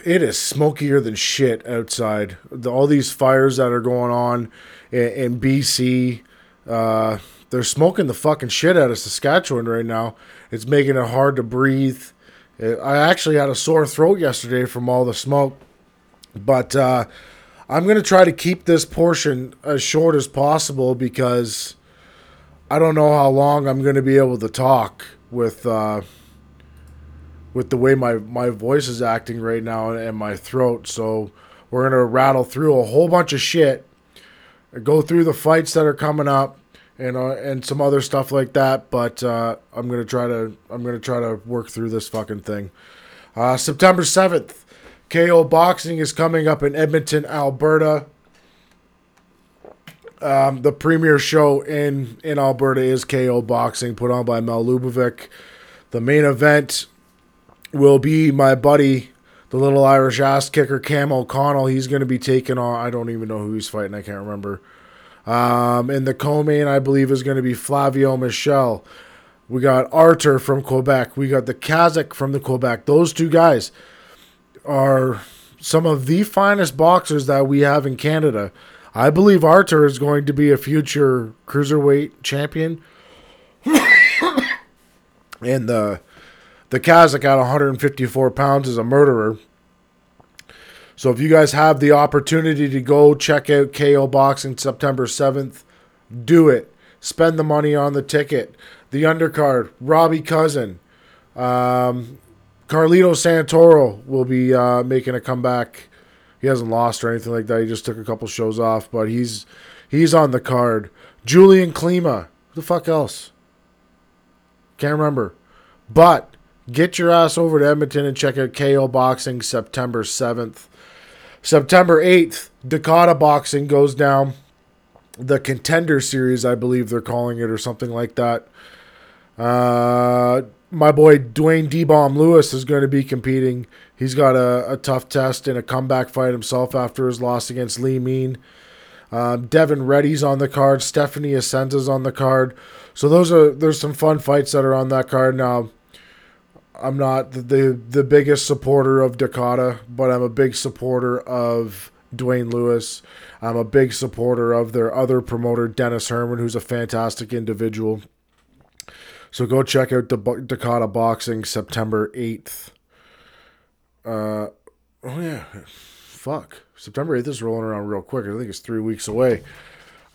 it is smokier than shit outside. The, all these fires that are going on in, in BC, uh, they're smoking the fucking shit out of Saskatchewan right now. It's making it hard to breathe. It, I actually had a sore throat yesterday from all the smoke, but uh, I'm gonna try to keep this portion as short as possible because I don't know how long I'm gonna be able to talk with. Uh, with the way my, my voice is acting right now and my throat. So we're gonna rattle through a whole bunch of shit, go through the fights that are coming up, and uh, and some other stuff like that. But uh, I'm gonna try to I'm gonna try to work through this fucking thing. Uh, September seventh, KO Boxing is coming up in Edmonton, Alberta. Um, the premier show in in Alberta is KO Boxing, put on by Mel Lubovic. The main event will be my buddy, the little Irish ass kicker, Cam O'Connell. He's going to be taking on, I don't even know who he's fighting. I can't remember. Um, and the co main, I believe, is going to be Flavio Michel. We got Artur from Quebec. We got the Kazakh from the Quebec. Those two guys are some of the finest boxers that we have in Canada. I believe Artur is going to be a future cruiserweight champion. and the the Kazakh at 154 pounds is a murderer. So if you guys have the opportunity to go check out KO Boxing September 7th, do it. Spend the money on the ticket. The undercard, Robbie Cousin. Um, Carlito Santoro will be uh, making a comeback. He hasn't lost or anything like that. He just took a couple shows off, but he's he's on the card. Julian Klima. Who the fuck else? Can't remember. But get your ass over to Edmonton and check out KO Boxing September 7th. September 8th, Dakota Boxing goes down. The Contender Series, I believe they're calling it, or something like that. Uh, my boy Dwayne D Bomb Lewis is going to be competing. He's got a, a, tough test and a comeback fight himself after his loss against Lee Mean. Um, Devin Reddy's on the card. Stephanie Asenza's on the card. So those are there's some fun fights that are on that card now. I'm not the, the, biggest supporter of Dakota, but I'm a big supporter of Dwayne Lewis. I'm a big supporter of their other promoter, Dennis Herman, who's a fantastic individual. So go check out the Dakota Boxing September 8th. Uh, oh, yeah. Fuck. September 8th is rolling around real quick. I think it's three weeks away.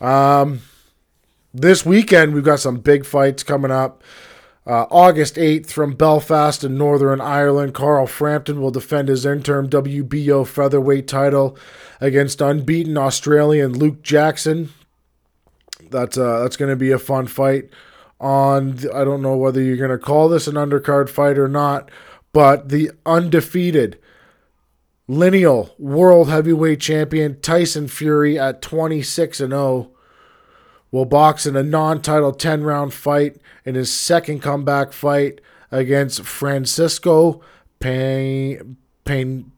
Um, this weekend, we've got some big fights coming up. Uh, August 8th from Belfast in Northern Ireland, Carl Frampton will defend his interim WBO featherweight title against unbeaten Australian Luke Jackson. That's uh, that's going to be a fun fight. On I don't know whether you're going to call this an undercard fight or not, but the undefeated lineal world heavyweight champion Tyson Fury at 26 and 0 will box in a non-title 10-round fight in his second comeback fight against Francisco Pen- Pen-.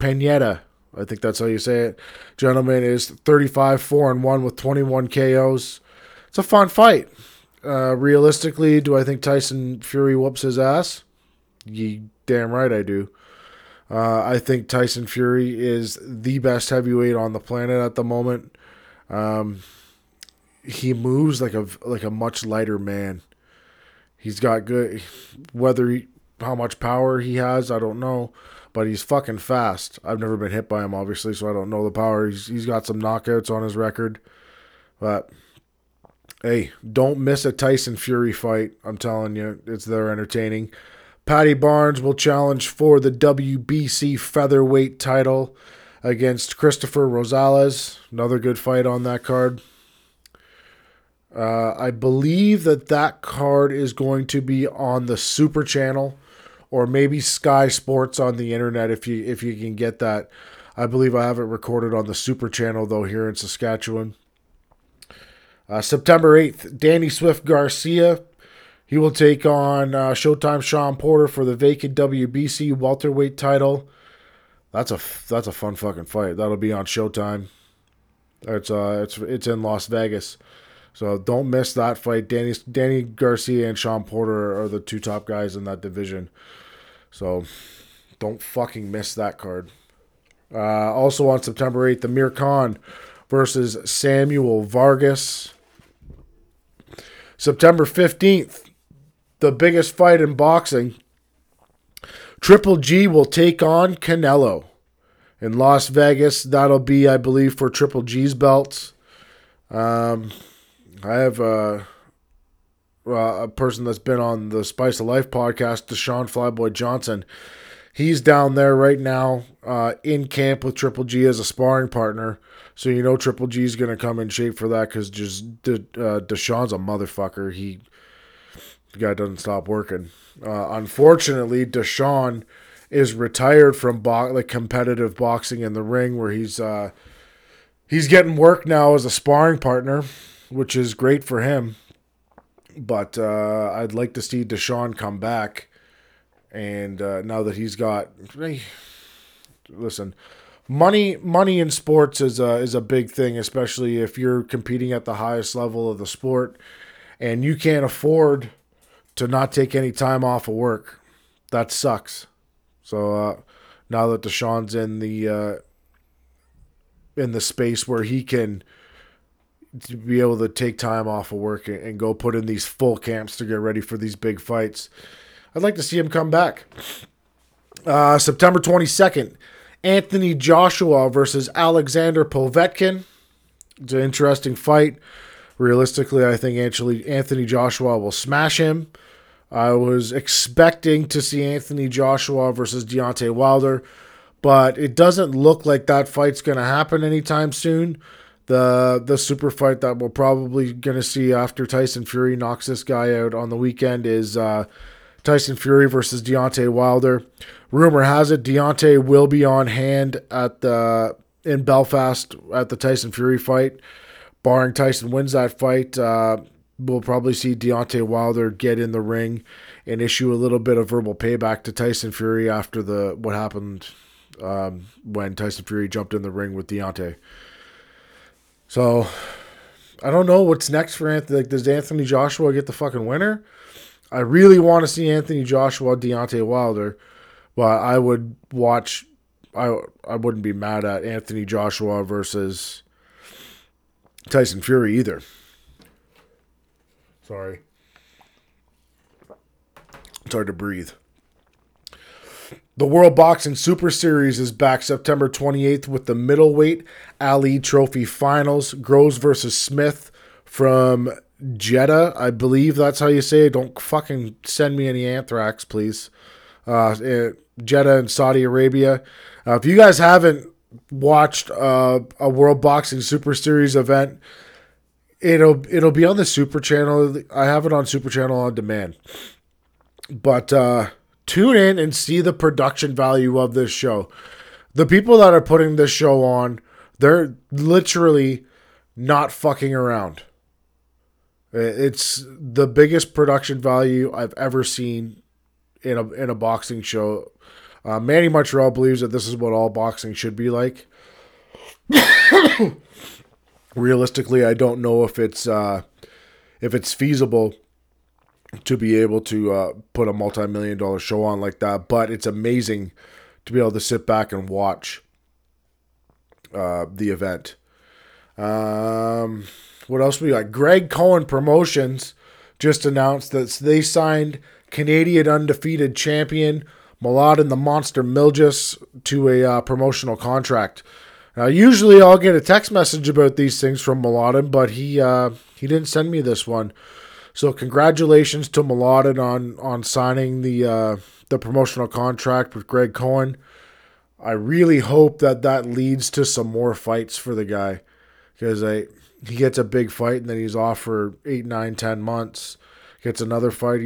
I think that's how you say it. Gentleman is 35 4 and 1 with 21 KOs. It's a fun fight. Uh, realistically, do I think Tyson Fury whoops his ass? You damn right I do. Uh, I think Tyson Fury is the best heavyweight on the planet at the moment. Um, he moves like a like a much lighter man. He's got good whether he, how much power he has, I don't know, but he's fucking fast. I've never been hit by him obviously, so I don't know the power. He's he's got some knockouts on his record. But hey, don't miss a Tyson Fury fight. I'm telling you, it's there entertaining. Paddy Barnes will challenge for the WBC featherweight title against Cristofer Rosales. Another good fight on that card. Uh, I believe that that card is going to be on the Super Channel, or maybe Sky Sports on the internet if you if you can get that. I believe I have it recorded on the Super Channel though here in Saskatchewan. Uh, September eighth, Danny Swift Garcia. He will take on uh, Showtime Shawn Porter for the vacant WBC welterweight title. That's a that's a fun fucking fight. That'll be on Showtime. It's uh it's it's in Las Vegas. So don't miss that fight. Danny Danny Garcia and Shawn Porter are the two top guys in that division. So don't fucking miss that card. Uh, also on September 8th, Amir Khan versus Samuel Vargas. September 15th, the biggest fight in boxing. Triple G will take on Canelo in Las Vegas. That'll be, I believe, for Triple G's belts. Um, I have uh, a person that's been on the Spice of Life podcast, Deshaun Flyboy Johnson. He's down there right now uh, in camp with Triple G as a sparring partner. So you know Triple G is going to come in shape for that because just De, uh, Deshaun's a motherfucker. He the guy doesn't stop working. Uh, unfortunately, Deshaun is retired from bo- like competitive boxing in the ring, where he's uh, he's getting work now as a sparring partner which is great for him. But uh, I'd like to see Deshaun come back. And uh, now that he's got, listen, money money in sports is a is a big thing, especially if you're competing at the highest level of the sport, and you can't afford to not take any time off of work. That sucks. So uh, now that Deshaun's in the uh, in the space where he can to be able to take time off of work and, go put in these full camps to get ready for these big fights, I'd like to see him come back. Uh, September 22nd, Anthony Joshua versus Alexander Povetkin. It's an interesting fight. Realistically, I think actually Anthony Joshua will smash him. I was expecting to see Anthony Joshua versus Deontay Wilder, but it doesn't look like that fight's going to happen anytime soon. The the super fight that we're probably to see after Tyson Fury knocks this guy out on the weekend is uh, Tyson Fury versus Deontay Wilder. Rumor has it Deontay will be on hand at the in Belfast at the Tyson Fury fight. Barring Tyson wins that fight, uh, we'll probably see Deontay Wilder get in the ring and issue a little bit of verbal payback to Tyson Fury after the what happened um, when Tyson Fury jumped in the ring with Deontay. So I don't know what's next for Anthony. Like, does Anthony Joshua get the fucking winner? I really want to see Anthony Joshua, Deontay Wilder, but I would watch. I I wouldn't be mad at Anthony Joshua versus Tyson Fury either. Sorry. It's hard to breathe. The World Boxing Super Series is back September 28th with the middleweight Ali Trophy Finals. Groves versus Smith from Jeddah. I believe that's how you say it. Don't fucking send me any anthrax, please. Uh, Jeddah in Saudi Arabia. Uh, if you guys haven't watched uh, a World Boxing Super Series event, it'll it'll be on the Super Channel. I have it on Super Channel on demand. But uh, tune in and see the production value of this show. The people that are putting this show on, they're literally not fucking around. It's the biggest production value I've ever seen in a in a boxing show. Uh, Manny Montreal believes that this is what all boxing should be like. Realistically, I don't know if it's uh, if it's feasible to be able to uh, put a multi-million dollar show on like that, but it's amazing to be able to sit back and watch uh, the event. Um, what else we got? Greg Cohen Promotions just announced that they signed Canadian undefeated champion Mladen the Monster Miljas to a uh, promotional contract. Now, usually I'll get a text message about these things from Mladen, but he uh, he didn't send me this one. So congratulations to Mladen on on signing the uh, the promotional contract with Greg Cohen. I really hope that that leads to some more fights for the guy because I he gets a big fight and then he's off for eight, nine, ten months. Gets another fight.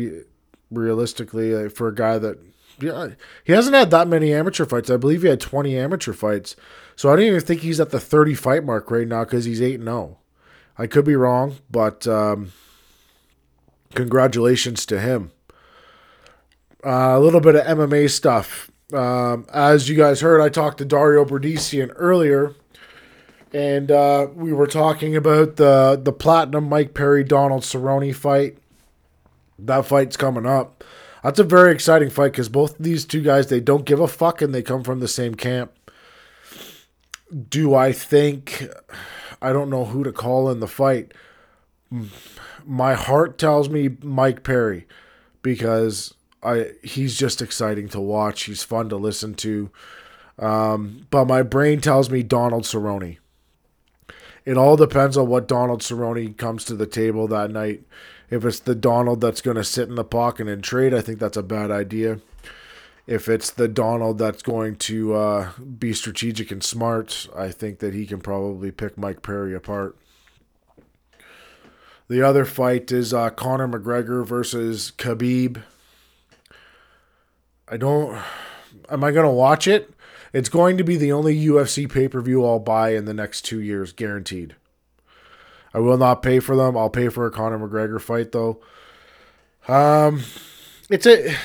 Realistically, uh, for a guy that yeah, he hasn't had that many amateur fights. I believe he had twenty amateur fights. So I don't even think he's at the thirty fight mark right now because he's eight and zero. Oh. I could be wrong, but um, congratulations to him. Uh, a little bit of MMA stuff. Um, as you guys heard, I talked to Dario Berdisian earlier and uh, we were talking about the the platinum Mike Perry Donald Cerrone fight. That fight's coming up. That's a very exciting fight because both these two guys they don't give a fuck and they come from the same camp. Do I think? I don't know who to call in the fight. My heart tells me Mike Perry because I he's just exciting to watch. He's fun to listen to. Um, but my brain tells me Donald Cerrone. It all depends on what Donald Cerrone comes to the table that night. If it's the Donald that's going to sit in the pocket and trade, I think that's a bad idea. If it's the Donald that's going to uh, be strategic and smart, I think that he can probably pick Mike Perry apart. The other fight is uh, Conor McGregor versus Khabib. I don't. Am I going to watch it? It's going to be the only UFC pay per view I'll buy in the next two years, guaranteed. I will not pay for them. I'll pay for a Conor McGregor fight though. Um, it's a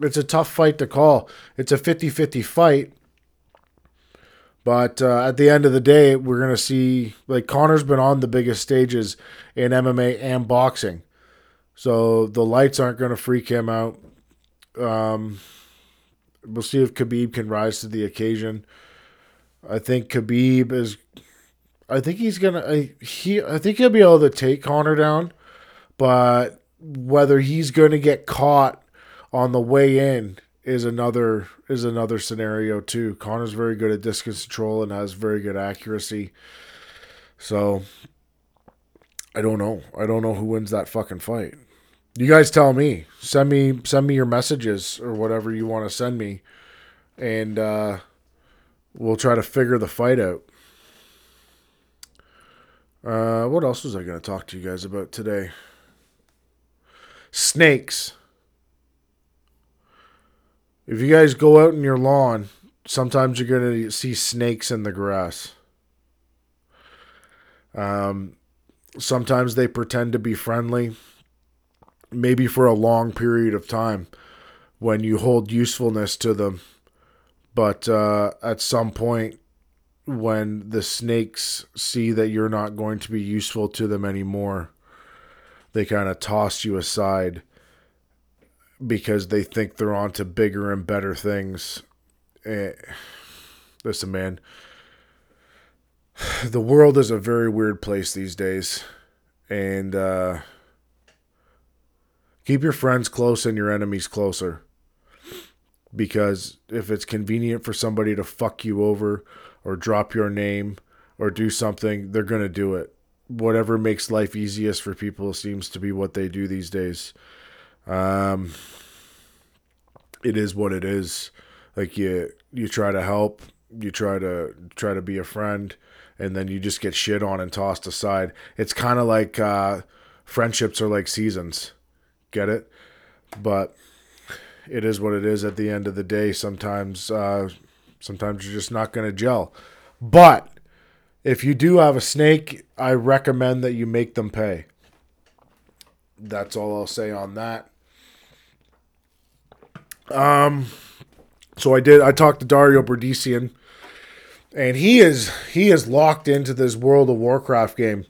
it's a tough fight to call. It's a 50-50 fight. But uh, at the end of the day, we're gonna see like Conor's been on the biggest stages in MMA and boxing. So the lights aren't going to freak him out. Um, we'll see if Khabib can rise to the occasion. I think Khabib is. I think he's gonna. He. I think he'll be able to take Conor down, but whether he's going to get caught on the way in is another is another scenario too. Conor's very good at distance control and has very good accuracy. So I don't know. I don't know who wins that fucking fight. You guys tell me. Send me send me your messages or whatever you want to send me, and uh, we'll try to figure the fight out. Uh, what else was I going to talk to you guys about today? Snakes. If you guys go out in your lawn, sometimes you're going to see snakes in the grass. Um, sometimes they pretend to be friendly, maybe for a long period of time when you hold usefulness to them. But uh, at some point, when the snakes see that you're not going to be useful to them anymore, they kind of toss you aside because they think they're on to bigger and better things. Eh, listen, man, the world is a very weird place these days. And uh, keep your friends close and your enemies closer. Because if it's convenient for somebody to fuck you over or drop your name or do something, they're going to do it. Whatever makes life easiest for people seems to be what they do these days. Um, it is what it is. Like you, you try to help, you try to try to be a friend, and then you just get shit on and tossed aside. It's kind of like uh, friendships are like seasons. Get it? But it is what it is. At the end of the day, sometimes, uh, sometimes you're just not to gel. But if you do have a snake, I recommend that you make them pay. That's all I'll say on that. Um, so I did. I talked to Dario Berdician, and he is he is locked into this World of Warcraft game.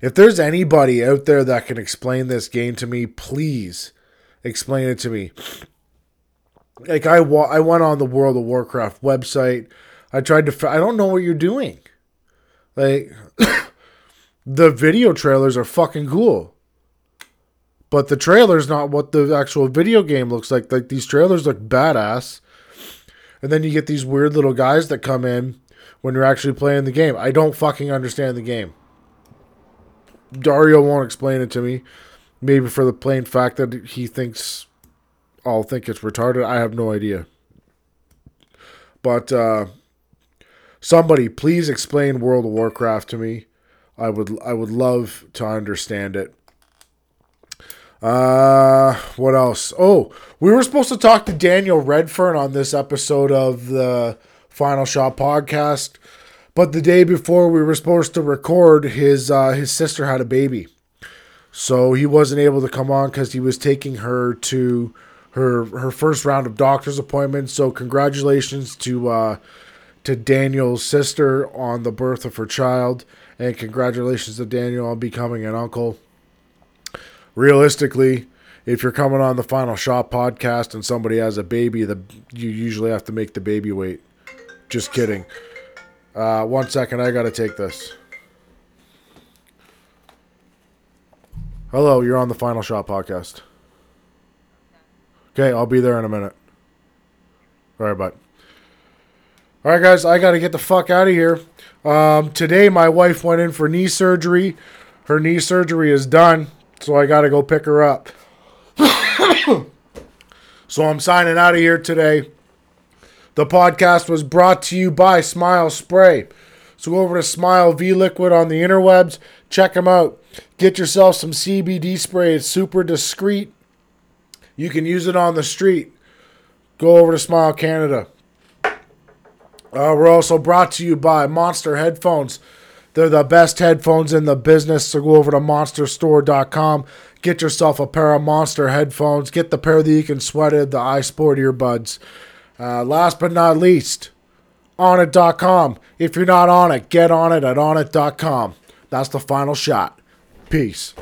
If there's anybody out there that can explain this game to me, please explain it to me. Like I wa- I went on the World of Warcraft website. I tried to. I don't know what you're doing. Like the video trailers are fucking cool but the trailer's not what the actual video game looks like. Like these trailers look badass. And then you get these weird little guys that come in when you're actually playing the game. I don't fucking understand the game. Dario won't explain it to me. Maybe for the plain fact that he thinks I'll think it's retarded. I have no idea. But uh, somebody please explain World of Warcraft to me. I would I would love to understand it. Uh, what else? Oh, we were supposed to talk to Daniel Redfern on this episode of the Final Shot podcast, but the day before we were supposed to record, his uh, his sister had a baby, so he wasn't able to come on because he was taking her to her her first round of doctor's appointments. So congratulations to uh, to Daniel's sister on the birth of her child, and congratulations to Daniel on becoming an uncle realistically, if you're coming on the Final Shot podcast and somebody has a baby, the you usually have to make the baby wait. Just kidding. Uh, one second, I gotta take this. Hello, you're on the Final Shot podcast. Okay, I'll be there in a minute. All right, bud. All right, guys, I gotta get the fuck out of here. Um, today, my wife went in for knee surgery. Her knee surgery is done so I got to go pick her up. so I'm signing out of here today. The podcast was brought to you by Smile Spray. So go over to Smile V Liquid on the interwebs. Check them out. Get yourself some CBD spray. It's super discreet. You can use it on the street. Go over to Smile Canada. Uh, we're also brought to you by Monster Headphones. They're the best headphones in the business. So go over to monsterstore.com. Get yourself a pair of Monster headphones. Get the pair that you can sweat in, the iSport earbuds. Uh, last but not least, onnit.com. If you're not on it, get on it at onnit.com. That's the final shot. Peace.